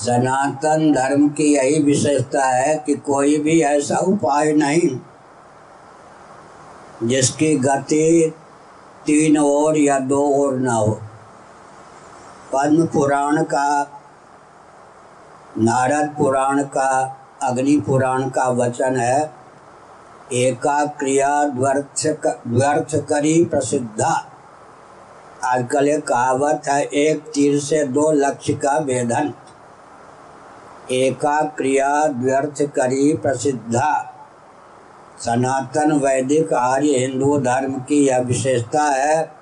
सनातन धर्म की यही विशेषता है कि कोई भी ऐसा उपाय नहीं जिसकी गति तीन ओर या दो ओर ना हो। पद्म पुराण का, नारद पुराण का, अग्नि पुराण का वचन है एका क्रिया द्वर्थ द्वर्थ करी प्रसिद्धा। आजकल एक कहावत है, एक तीर से दो लक्ष्य का भेदन एका क्रिया द्व्यर्थ करी प्रसिद्धा सनातन वैदिक आर्य हिंदू धर्म की यह विशेषता है,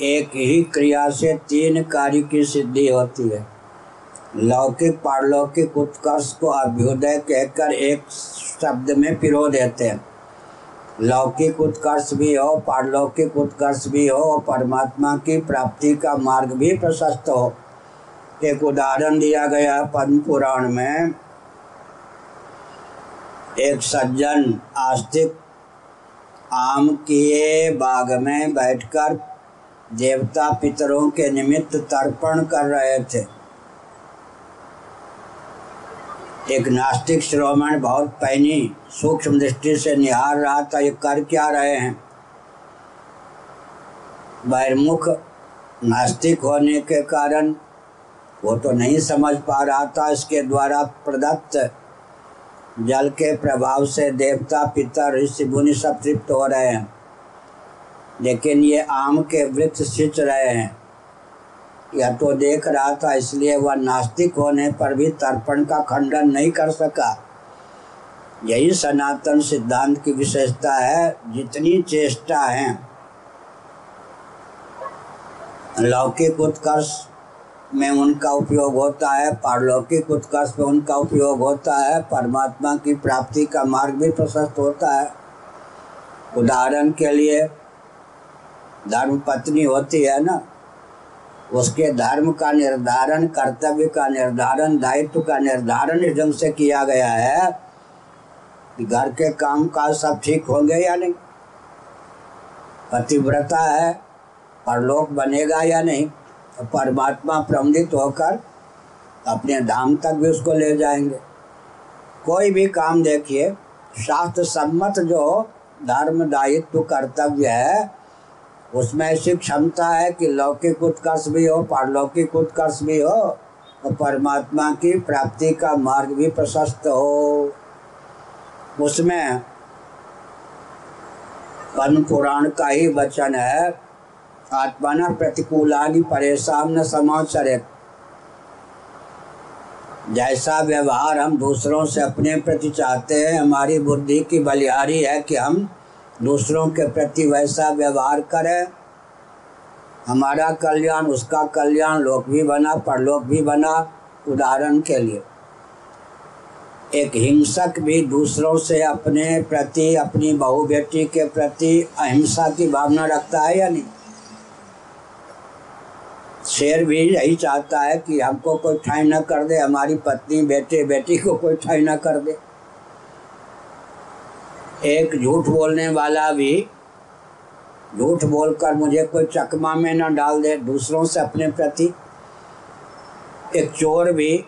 एक ही क्रिया से तीन कार्य की सिद्धि होती है। लौकिक, पारलौकिक उत्कर्ष को अभ्युदय कहकर एक शब्द में पिरो देते हैं। लौकिक उत्कर्ष भी हो, पारलौकिक उत्कर्ष भी हो परमात्मा की प्राप्ति का मार्ग भी प्रशस्त हो। एक उदाहरण दिया गया पद्म पुराण में। एक सज्जन आस्तिक आम के बाग में बैठकर देवता पितरों के निमित्त तर्पण कर रहे थे। एक नास्तिक श्रोमण बहुत पैनी, सूक्ष्म दृष्टि से निहार रहा था, ये कर क्या रहे हैं? बहिर्मुख नास्तिक होने के कारण वो तो नहीं समझ पा रहा था इसके द्वारा प्रदत्त जल के प्रभाव से देवता, पितर, ऋषि, मुनि सब तृप्त हो रहे हैं। लेकिन ये आम के वृक्ष सिंच रहे हैं। या तो देख रहा था, इसलिए वह नास्तिक होने पर भी तर्पण का खंडन नहीं कर सका। यही सनातन सिद्धांत की विशेषता है, जितनी चेष्टा है। लौकिक उत्कर्ष में उनका उपयोग होता है, पारलौकिक उत्कर्ष में उनका उपयोग होता है, परमात्मा की प्राप्ति का मार्ग भी प्रशस्त होता है। उदाहरण के लिए, धर्म पत्नी होती है ना, उसके धर्म का निर्धारण, कर्तव्य का निर्धारण, दायित्व का निर्धारण इस ढंग से किया गया है कि घर के काम काज सब ठीक होंगे या नहीं। पतिव्रता है, परलोक बनेगा या नहीं। परमात्मा प्रमदित होकर अपने धाम तक भी उसको ले जाएँगे। कोई भी काम देखिए, शास्त्र सम्मत जो धर्म दायित्व कर्तव्य है, उसमें ऐसी क्षमता है कि लौकिक उत्कर्ष भी हो, पारलौकिक उत्कर्ष भी हो और परमात्मा की प्राप्ति का मार्ग भी प्रशस्त हो। उसमें पद्म पुराण का ही वचन है आत्मा प्रतिकूलानि परेशान न समाचरित जैसा व्यवहार हम दूसरों से अपने प्रति चाहते हैं, हमारी बुद्धि की बलिहारी है कि हम दूसरों के प्रति वैसा व्यवहार करें। हमारा कल्याण, उसका कल्याण लोक भी बना, परलोक भी बना, उदाहरण के लिए। एक हिंसक भी दूसरों से अपने प्रति, अपनी बहू बेटी के प्रति अहिंसा की भावना रखता है या नहीं? शेर भी यही चाहता है कि हमको कोई ठाई न कर दे, हमारी पत्नी, बेटे, बेटी को कोई ठाई न कर दे। एक झूठ बोलने वाला भी, झूठ बोलकर मुझे कोई चकमा में न डाल दे, दूसरों से अपने प्रति। एक चोर भी,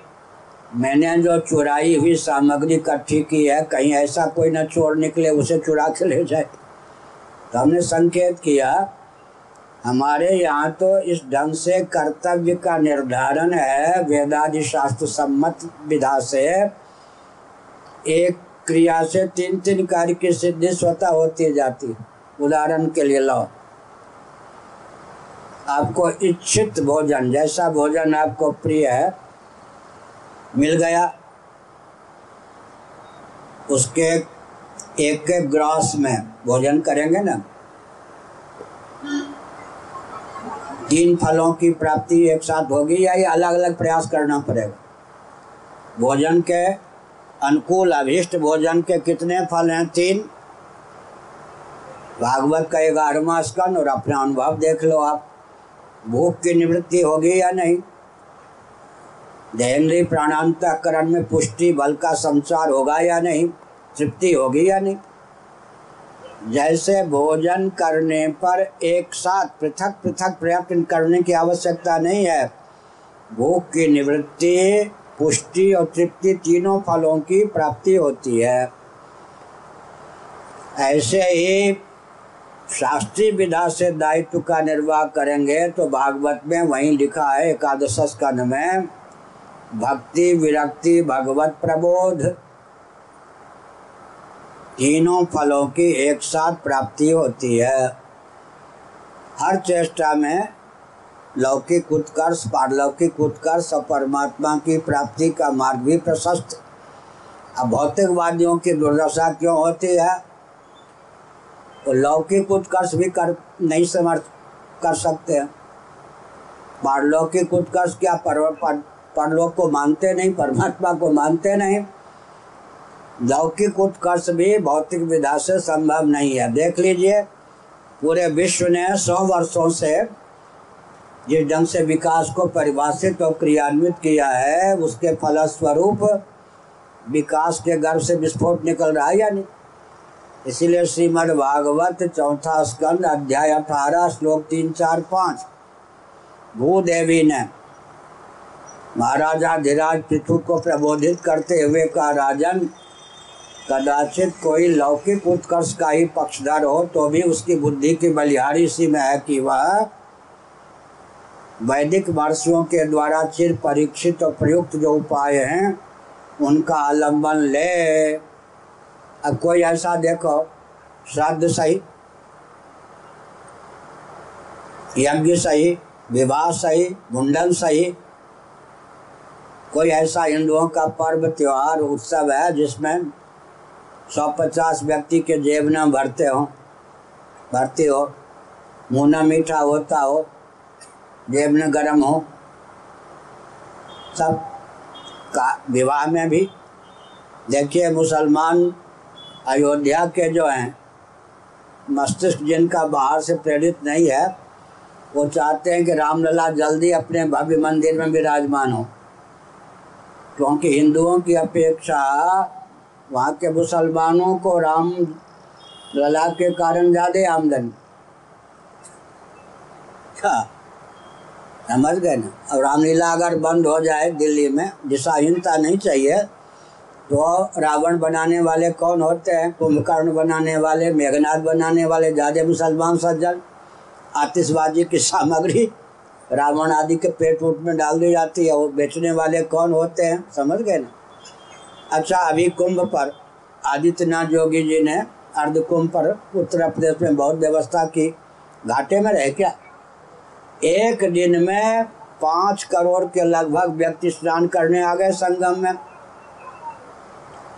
मैंने जो चुराई हुई सामग्री इकट्ठी की है, कहीं ऐसा कोई ना चोर निकले, उसे चुरा के ले जाए। तो हमने संकेत किया हमारे यहाँ तो इस ढंग से कर्तव्य का निर्धारण है वेदादि शास्त्र सम्मत विधा से। एक क्रिया से तीन तीन कार्य की सिद्धि स्वतः होती जाती। उदाहरण के लिए लो। आपको इच्छित भोजन, जैसा भोजन आपको प्रिय है, मिल गया। उसके एक एक ग्रास में भोजन करेंगे ना। तीन फलों की प्राप्ति एक साथ होगी या अलग अलग प्रयास करना पड़ेगा। भोजन के अनुकूल अभिष्ट भोजन के कितने फल हैं? तीन। भागवत का ग्यारहवा स्कंद और अपना अनुभव देख लो आप। भूख की निवृत्ति होगी या नहीं? देहेंद्रीय प्राणांतकरण में पुष्टि, बल का संचार होगा या नहीं? तृप्ति होगी या नहीं? जैसे भोजन करने पर एक साथ पृथक पृथक प्रयत्न करने की आवश्यकता नहीं है। भूख की निवृत्ति, पुष्टि और तृप्ति तीनों फलों की प्राप्ति होती है। ऐसे ही शास्त्रीय विधा से दायित्व का निर्वाह करेंगे तो भागवत में वहीं लिखा है एकादश स्कंद में, भक्ति विरक्ति भगवत प्रबोध। तीनों फलों की एक साथ प्राप्ति होती है। हर चेष्टा में लौकिक उत्कर्ष पारलौकिक उत्कर्ष और परमात्मा की प्राप्ति का मार्ग भी प्रशस्त। अब भौतिकवादियों की दुर्दशा क्यों होती है? वो लौकिक उत्कर्ष भी कर नहीं समर्थ कर सकते। हैं पारलौकिक उत्कर्ष क्या पर, पर, परलोक को मानते नहीं परमात्मा को मानते नहीं? लौकिक उत्कर्ष भी भौतिक विधा से संभव नहीं है। देख लीजिए, पूरे विश्व ने सौ वर्षों से जिस ढंग से विकास को परिभाषित और क्रियान्वित किया है, उसके फलस्वरूप विकास के गर्भ से विस्फोट निकल रहा है या नहीं? इसीलिए श्रीमद् भागवत चौथा स्कंद अध्याय अठारह, श्लोक तीन, चार, पाँच। भूदेवी ने महाराजा धीराज पिथु को प्रबोधित करते हुए कहा, राजन कदाचित कोई लौकिक उत्कर्ष का ही पक्षधर हो तो भी उसकी बुद्धि की बलिहारी सी में है कि वह वैदिक महर्षियों के द्वारा चिर परीक्षित और प्रयुक्त जो उपाय हैं, उनका आलंबन ले। अब कोई ऐसा देखो, श्राद्ध सही, यज्ञ सही, विवाह सही, मुंडन सही, कोई ऐसा हिंदुओं का पर्व, त्योहार, उत्सव है जिसमें सौ पचास व्यक्ति के जेब न भरते हो भरते हो, मुँह न मीठा होता हो, जेब न गर्म हो, सब का विवाह में भी। देखिए, मुसलमान अयोध्या के जो हैं, मस्तिष्क जिनका बाहर से प्रेरित नहीं है, वो चाहते हैं कि रामलला जल्दी अपने भव्य मंदिर में विराजमान हो, क्योंकि हिंदुओं की अपेक्षा वहाँ के मुसलमानों को राम लला के कारण ज़्यादा आमदनी। अच्छा समझ गए ना? अब रामलीला अगर बंद हो जाए दिल्ली में, दिशाहीनता नहीं चाहिए तो रावण बनाने वाले कौन होते हैं? कुंभकर्ण बनाने वाले मेघनाथ बनाने वाले, ज़्यादा मुसलमान सज्जन, आतिशबाजी की सामग्री रावण आदि के पेट उट में डाल दी जाती है वो बेचने वाले कौन होते हैं? समझ गए ना? अच्छा अभी कुंभ पर आदित्यनाथ योगी जी ने अर्ध कुंभ पर उत्तर प्रदेश में बहुत व्यवस्था की। घाटे में रहे क्या? एक दिन में पाँच करोड़ के लगभग व्यक्ति स्नान करने आ गए संगम में।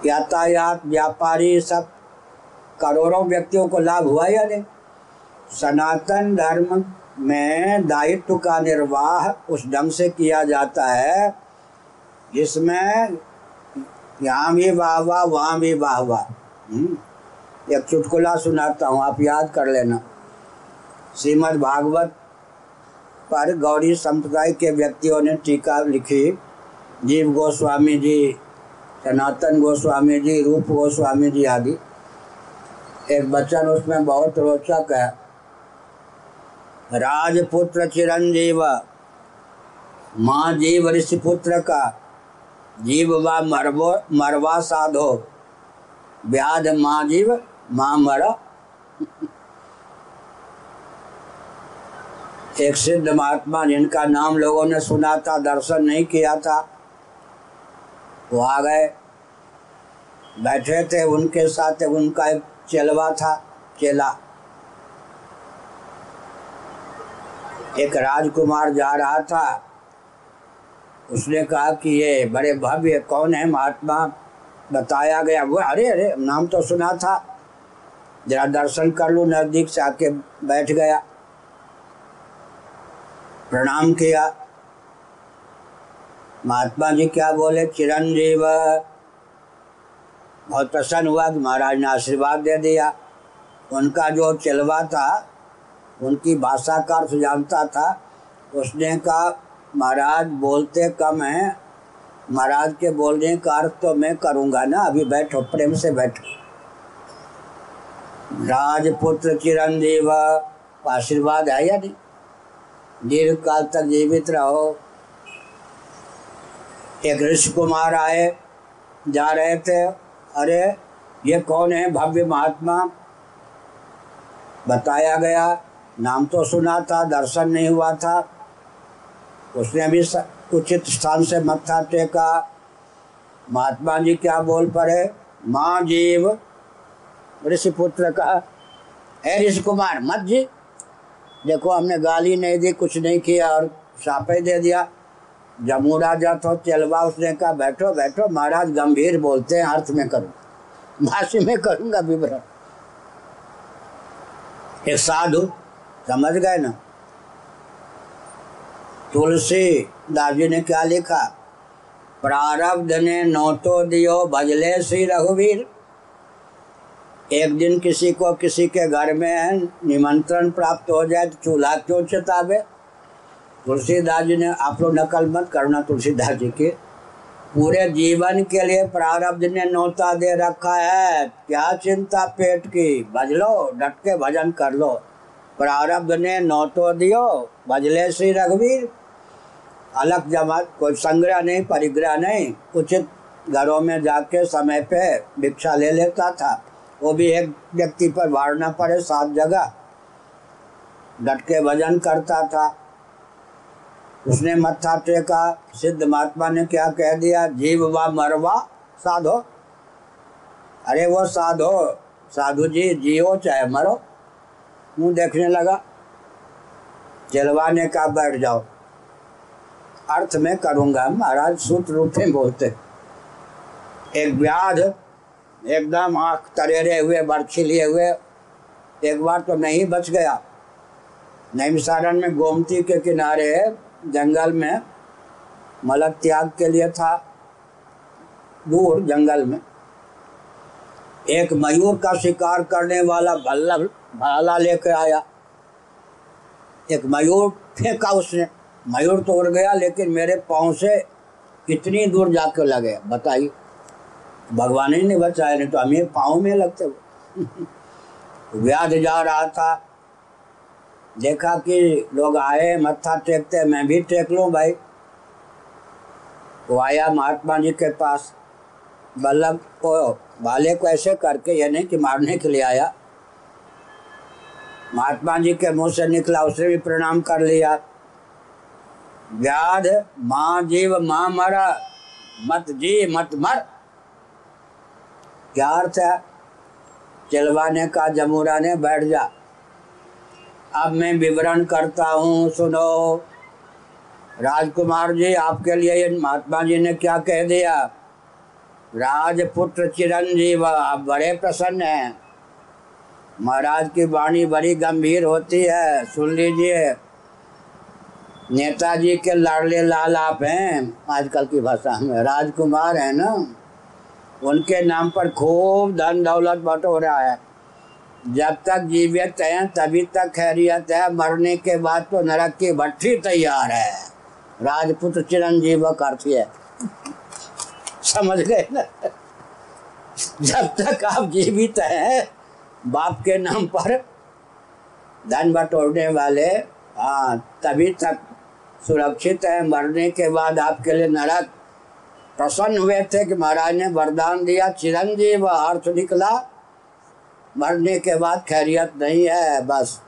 यातायात, व्यापारी, सब करोड़ों व्यक्तियों को लाभ हुआ या नहीं? सनातन धर्म में दायित्व का निर्वाह उस ढंग से किया जाता है जिसमें यहाँ भी वाह वाह वहाँ भी वाह वाह हम्म, एक चुटकुला सुनाता हूँ आप याद कर लेना। श्रीमद् भागवत पर गौरी संप्रदाय के व्यक्तियों ने टीका लिखी। जीव गोस्वामी जी सनातन गोस्वामी जी रूप गोस्वामी जी आदि। एक वचन उसमें बहुत रोचक है। राजपुत्र चिरंजीव माँ जीव ऋषिपुत्र का जीव व मरवो, मरवा साधो। व्याध माँ जीव, माँ मर। एक सिद्ध महात्मा जिनका नाम लोगों ने सुना था, दर्शन नहीं किया था, वो आ गए। बैठे थे, उनके साथ उनका एक चेलवा था, चेला। एक राजकुमार जा रहा था उसने कहा कि ये बड़े भव्य कौन है? महात्मा बताया गया। वो अरे अरे, नाम तो सुना था। जरा दर्शन कर लूँ, नज़दीक से आके बैठ गया। प्रणाम किया। महात्मा जी क्या बोले? चिरंजीव, बहुत प्रसन्न हुआ कि महाराज ने आशीर्वाद दे दिया। उनका जो चलवा था, उनकी भाषा का अर्थ जानता था। उसने कहा महाराज बोलते कम है। महाराज के बोलने का अर्थ तो मैं करूँगा ना, अभी बैठो, प्रेम से बैठो। राजपुत्र चिरंजीव, आशीर्वाद है या नहीं? दीर्घ काल तक जीवित रहो। एक ऋषि कुमार आए, जा रहे थे। अरे, ये कौन है भव्य महात्मा? बताया गया, नाम तो सुना था, दर्शन नहीं हुआ था। उसने भी उचित स्थान से मत्था टेका। महात्मा जी क्या बोल पड़े? माँ जीव ऋषि पुत्र का है ऋषि कुमार मत जी। देखो, हमने गाली नहीं दी, कुछ नहीं किया और सापे दे दिया। जमू राजा तो चलवा उसने कहा, बैठो बैठो, महाराज गंभीर बोलते हैं, अर्थ में करूँ। भाषी में करूँगा विवरण। एक साधु, समझ गए ना? तुलसी दाजी ने क्या लिखा? प्रारब्ध ने नोतो दियो भजले श्री रघुवीर। एक दिन किसी को किसी के घर में निमंत्रण प्राप्त हो जाए तो चूल्हा क्यों चेतावे? तुलसीदास जी ने आप लोग नकल मत करना तुलसीदास जी की। पूरे जीवन के लिए प्रारब्ध ने नोता दे रखा है। क्या चिंता पेट की? भज लो डट के भजन कर लो। प्रारब्ध ने नोतो दियो, भजले श्री रघुवीर। अलग जमा कोई संग्रह नहीं, परिग्रह नहीं। उचित घरों में जाके समय पे भिक्षा ले लेता था। वो भी एक व्यक्ति पर वारना पड़े, सात जगह डट के भजन करता था। उसने मत्था टेका, सिद्ध महात्मा ने क्या कह दिया, जीव व मरवा, साधो। अरे वो साधो, साधु जी, जियो चाहे मरो। मुँह देखने लगा, जलवाने का बैठ जाओ। अर्थ में करूँगा, महाराज सूत्र रूप में बोलते। एक व्याध एकदम आँख तरेरे हुए बर्छी लिए हुए, एक बार तो नहीं बच गया। नैमिसारण में गोमती के किनारे, जंगल में मलक त्याग के लिए था। दूर जंगल में। एक मयूर का शिकार करने वाला बल्लभ भाला लेकर आया। एक मयूर फेंका उसने। मयूर तो उड़ गया, लेकिन मेरे पाँव से कितनी दूर जाकर लगे। बताइए, भगवान ही नहीं बचाया नहीं तो हमें पाँव में लगते। व्याध जा रहा था। देखा कि लोग आए, मत्था टेकते, मैं भी टेक लूँ भाई। वो आया महात्मा जी के पास। बल्लभ को भाले को ऐसे करके ये नहीं कि मारने के लिए आया। महात्मा जी के मुँह से निकला, उसने भी प्रणाम कर लिया। व्याध माँ जीव, माँ मरा, मत जी, मत मर। क्या अर्थ है? चिलवाने का जमुरा ने बैठ जा। अब मैं विवरण करता हूँ, सुनो। राजकुमार जी, आपके लिए महात्मा जी ने क्या कह दिया? राजपुत्र चिरंजीव, आप बड़े प्रसन्न हैं। महाराज की वाणी बड़ी गंभीर होती है, सुन लीजिए। नेताजी के लाडले लाल आप हैं, आजकल की भाषा में। राजकुमार है ना? उनके नाम पर खूब धन दौलत बटो रहा है। जब तक जीवित है, तभी तक खैरियत है। मरने के बाद तो नरक की भट्टी तैयार है। राजपुत्र चिरंजीव करती है। समझ गए ना? जब तक आप जीवित हैं, बाप के नाम पर धन बटोरने वाले हाँ तभी तक सुरक्षित है। मरने के बाद आपके लिए नरक। प्रसन्न हुए थे कि महाराज ने वरदान दिया। चिरंजीव अर्थ निकला। मरने के बाद खैरियत नहीं है, बस।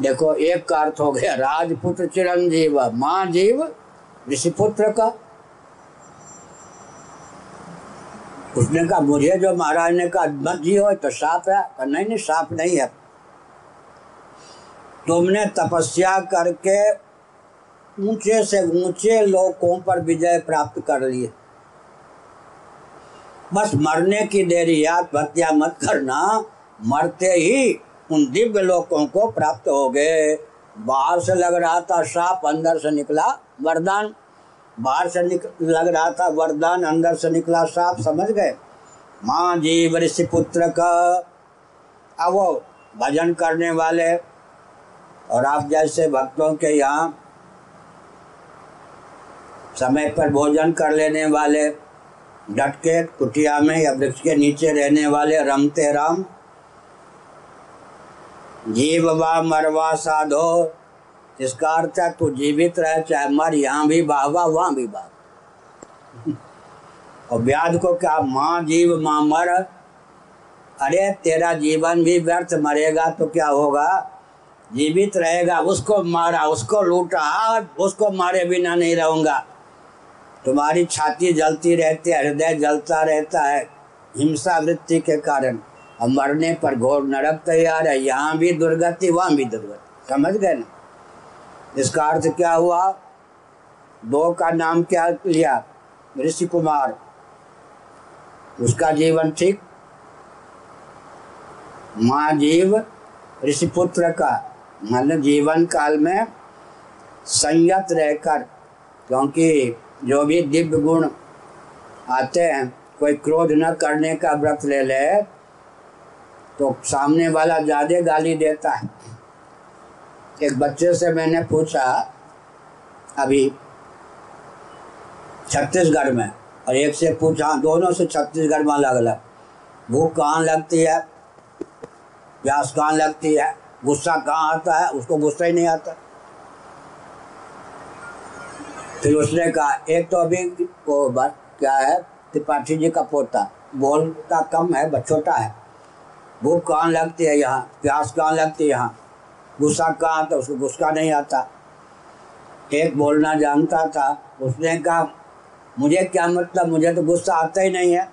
देखो, एक का अर्थ हो गया राजपुत्र चिरंजीव। माँ जीव ऋषिपुत्र का। उसने कहा, मुझे जो महाराज ने कहा, मत जी हो तो साफ़ है। नहीं नहीं, साफ़ नहीं है। तुमने तपस्या करके ऊँचे से ऊँचे लोकों पर विजय प्राप्त कर लिए। बस मरने की देरी याद हत्या मत करना मरते ही उन दिव्य लोकों को प्राप्त हो गए। बाहर से लग रहा था साप अंदर से निकला वरदान। बाहर से निक, लग रहा था वरदान अंदर से निकला साप समझ गए? माँ जी ऋषि पुत्र का। अब वो भजन करने वाले और आप जैसे भक्तों के यहाँ समय पर भोजन कर लेने वाले डट के कुटिया में या वृक्ष के नीचे रहने वाले रमते राम। जीव वा मरवा साधो इसका अर्थ है तू जीवित रहे, चाहे मर, यहाँ भी वाह वहाँ भी वाह और व्याध को क्या, माँ जीव, माँ मर? अरे, तेरा जीवन भी व्यर्थ मरेगा तो क्या होगा? जीवित रहेगा, उसको मारा, उसको लूटा उसको मारे बिना नहीं रहूँगा। तुम्हारी छाती जलती रहती है, हृदय जलता रहता है, हिंसा वृत्ति के कारण। और मरने पर घोर नरक तैयार है, यहाँ भी दुर्गति, वहाँ भी दुर्गति। समझ गए ना? इसका अर्थ क्या हुआ? दो का नाम क्या लिया? ऋषि कुमार। उसका जीवन ठीक? माँ जीव ऋषिपुत्र का। मतलब जीवन काल में संयत रहकर, क्योंकि जो भी दिव्य गुण आते हैं, कोई क्रोध न करने का व्रत ले ले तो सामने वाला ज़्यादा गाली देता है। एक बच्चे से मैंने पूछा, अभी छत्तीसगढ़ में, और एक से पूछा, दोनों से छत्तीसगढ़ में अलग अलग। भूख कहाँ लगती है? प्यास कहाँ लगती है? गुस्सा कहाँ आता है? उसको गुस्सा ही नहीं आता। फिर उसने कहा, एक तो अभी वो क्या है? त्रिपाठी जी का पोता। बोलता कम है छोटा है। भूख कहाँ लगती है यहाँ? प्यास कहाँ लगती है यहाँ? गुस्सा कहाँ आता उसको गुस्सा नहीं आता। एक बोलना जानता था। उसने कहा, मुझे क्या मतलब? मुझे तो गुस्सा आता ही नहीं है।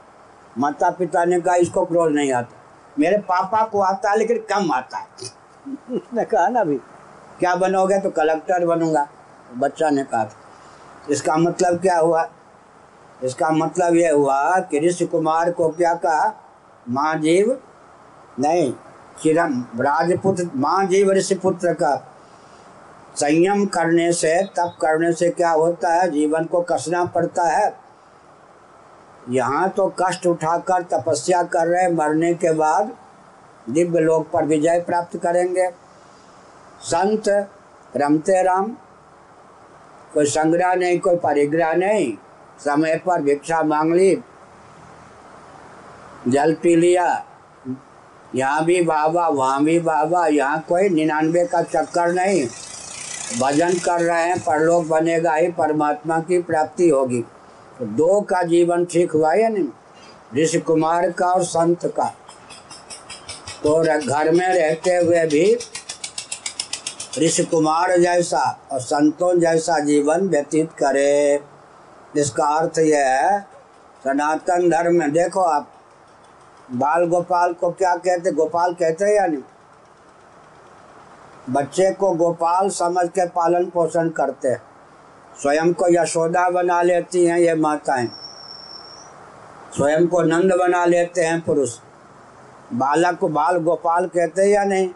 माता पिता ने कहा, इसको क्रोध नहीं आता। मेरे पापा को आता है, लेकिन कम आता है। उसने कहा ना अभी, क्या बनोगे तो कलेक्टर बनूँगा। बच्चा ने कहा इसका मतलब क्या हुआ? इसका मतलब यह हुआ कि ऋषि कुमार को क्या कहा? माँ जीव नहीं, चिरम, राजपुत्र माँ जीव ऋषि पुत्र का संयम करने से, तप करने से क्या होता है? जीवन को कसना पड़ता है। यहाँ तो कष्ट उठाकर तपस्या कर रहे, मरने के बाद दिव्य लोक पर विजय प्राप्त करेंगे। संत रमते राम कोई संग्रह नहीं, कोई परिग्रह नहीं। समय पर भिक्षा मांग ली, जल पी लिया। यहाँ भी बाबा, वहाँ भी बाबा, यहाँ कोई निन्यानवे का चक्कर नहीं। भजन कर रहे हैं, परलोक बनेगा ही, परमात्मा की प्राप्ति होगी। तो दो का जीवन ठीक हुआ या नहीं? ऋषि कुमार का और संत का। तो घर में रहते हुए भी ऋषि कुमार जैसा और संतों जैसा जीवन व्यतीत करे। इसका अर्थ यह है, सनातन धर्म में देखो आप, बाल गोपाल को क्या कहते, गोपाल कहते हैं या नहीं? बच्चे को गोपाल समझ के पालन पोषण करते हैं। स्वयं को यशोदा बना लेती हैं ये माताएँ। स्वयं को नंद बना लेते हैं पुरुष। बालक को बाल गोपाल कहते हैं या नहीं?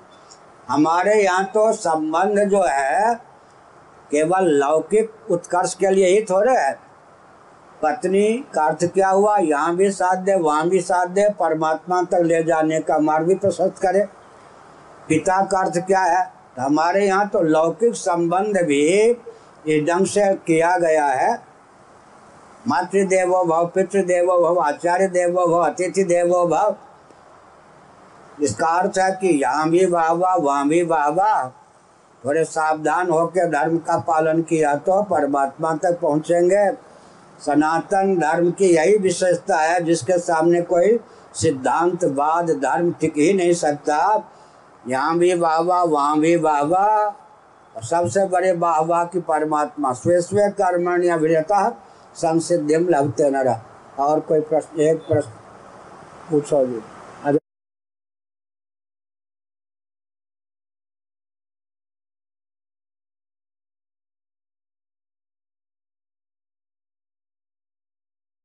हमारे यहाँ तो संबंध जो है, केवल लौकिक उत्कर्ष के लिए ही थोड़े है। पत्नी का अर्थ क्या हुआ? यहाँ भी साथ दे वहाँ भी साथ दे परमात्मा तक ले जाने का मार्ग भी प्रशस्त करे। पिता का अर्थ क्या है? तो हमारे यहाँ तो लौकिक संबंध भी इस ढंग से किया गया है। मातृदेवो भव, पितृदेवो भव आचार्य देवो भव अतिथि देवो भव इसका अर्थ है कि यहाँ भी वाह वाह भी वाह थोड़े सावधान होकर धर्म का पालन किया तो परमात्मा तक पहुँचेंगे। सनातन धर्म की यही विशेषता है, जिसके सामने कोई सिद्धांत सिद्धांतवाद धर्म टिक ही नहीं सकता। यहाँ भी वाह वाह भी वाह और सबसे बड़े वाह की परमात्मा, स्वे स्वे कर्मण्य अभिरता संसिद्धिम लभते न और कोई प्रश्न, एक प्रश्न पूछो जी।